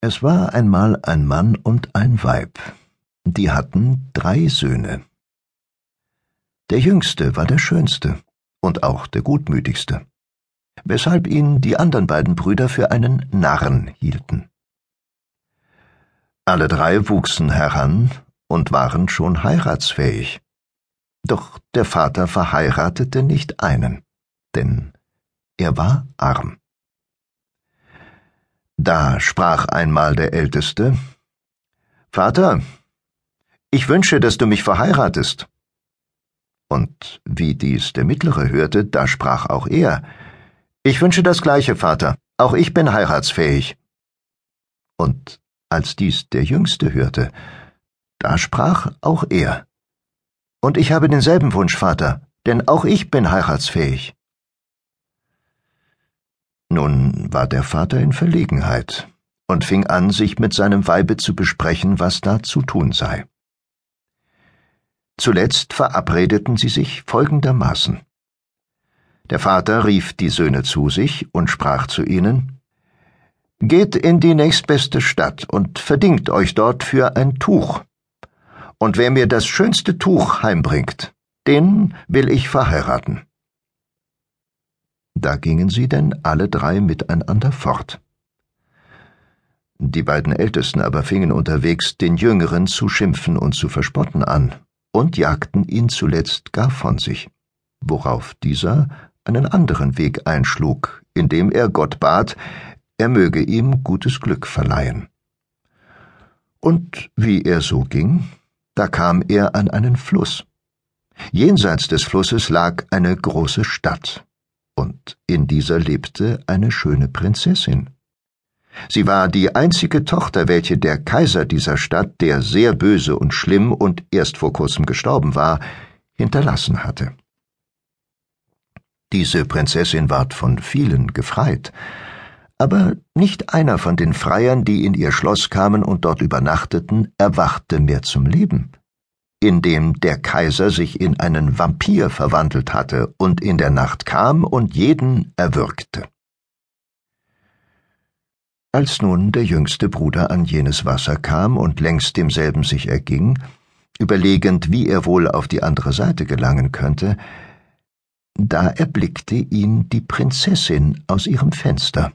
Es war einmal ein Mann und ein Weib, die hatten drei Söhne. Der jüngste war der schönste und auch der gutmütigste, weshalb ihn die anderen beiden Brüder für einen Narren hielten. Alle drei wuchsen heran und waren schon heiratsfähig. Doch der Vater verheiratete nicht einen, denn er war arm. Da sprach einmal der Älteste Vater, ich wünsche, dass du mich verheiratest. Und wie dies der Mittlere hörte, da sprach auch er Ich wünsche das gleiche, Vater, auch ich bin heiratsfähig. Und als dies der Jüngste hörte, da sprach auch er Und ich habe denselben Wunsch, Vater, denn auch ich bin heiratsfähig. Nun war der Vater in Verlegenheit und fing an, sich mit seinem Weibe zu besprechen, was da zu tun sei. Zuletzt verabredeten sie sich folgendermaßen. Der Vater rief die Söhne zu sich und sprach zu ihnen Geht in die nächstbeste Stadt und verdingt euch dort für ein Tuch. Und wer mir das schönste Tuch heimbringt, den will ich verheiraten. Da gingen sie denn alle drei miteinander fort. Die beiden Ältesten aber fingen unterwegs den Jüngeren zu schimpfen und zu verspotten an und jagten ihn zuletzt gar von sich, worauf dieser einen anderen Weg einschlug, indem er Gott bat, er möge ihm gutes Glück verleihen. Und wie er so ging, da kam er an einen Fluss. Jenseits des Flusses lag eine große Stadt, und in dieser lebte eine schöne Prinzessin. Sie war die einzige Tochter, welche der Kaiser dieser Stadt, der sehr böse und schlimm und erst vor kurzem gestorben war, hinterlassen hatte. Diese Prinzessin ward von vielen gefreit, aber nicht einer von den Freiern, die in ihr Schloss kamen und dort übernachteten, erwachte mehr zum Leben in dem der Kaiser sich in einen Vampir verwandelt hatte und in der Nacht kam und jeden erwürgte. Als nun der jüngste Bruder an jenes Wasser kam und längs demselben sich erging, überlegend, wie er wohl auf die andere Seite gelangen könnte, da erblickte ihn die Prinzessin aus ihrem Fenster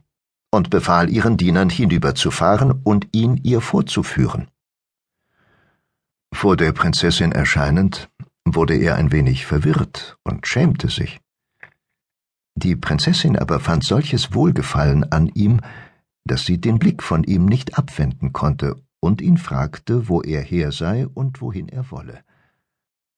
und befahl ihren Dienern hinüberzufahren und ihn ihr vorzuführen. Vor der Prinzessin erscheinend, wurde er ein wenig verwirrt und schämte sich. Die Prinzessin aber fand solches Wohlgefallen an ihm, dass sie den Blick von ihm nicht abwenden konnte und ihn fragte, wo er her sei und wohin er wolle.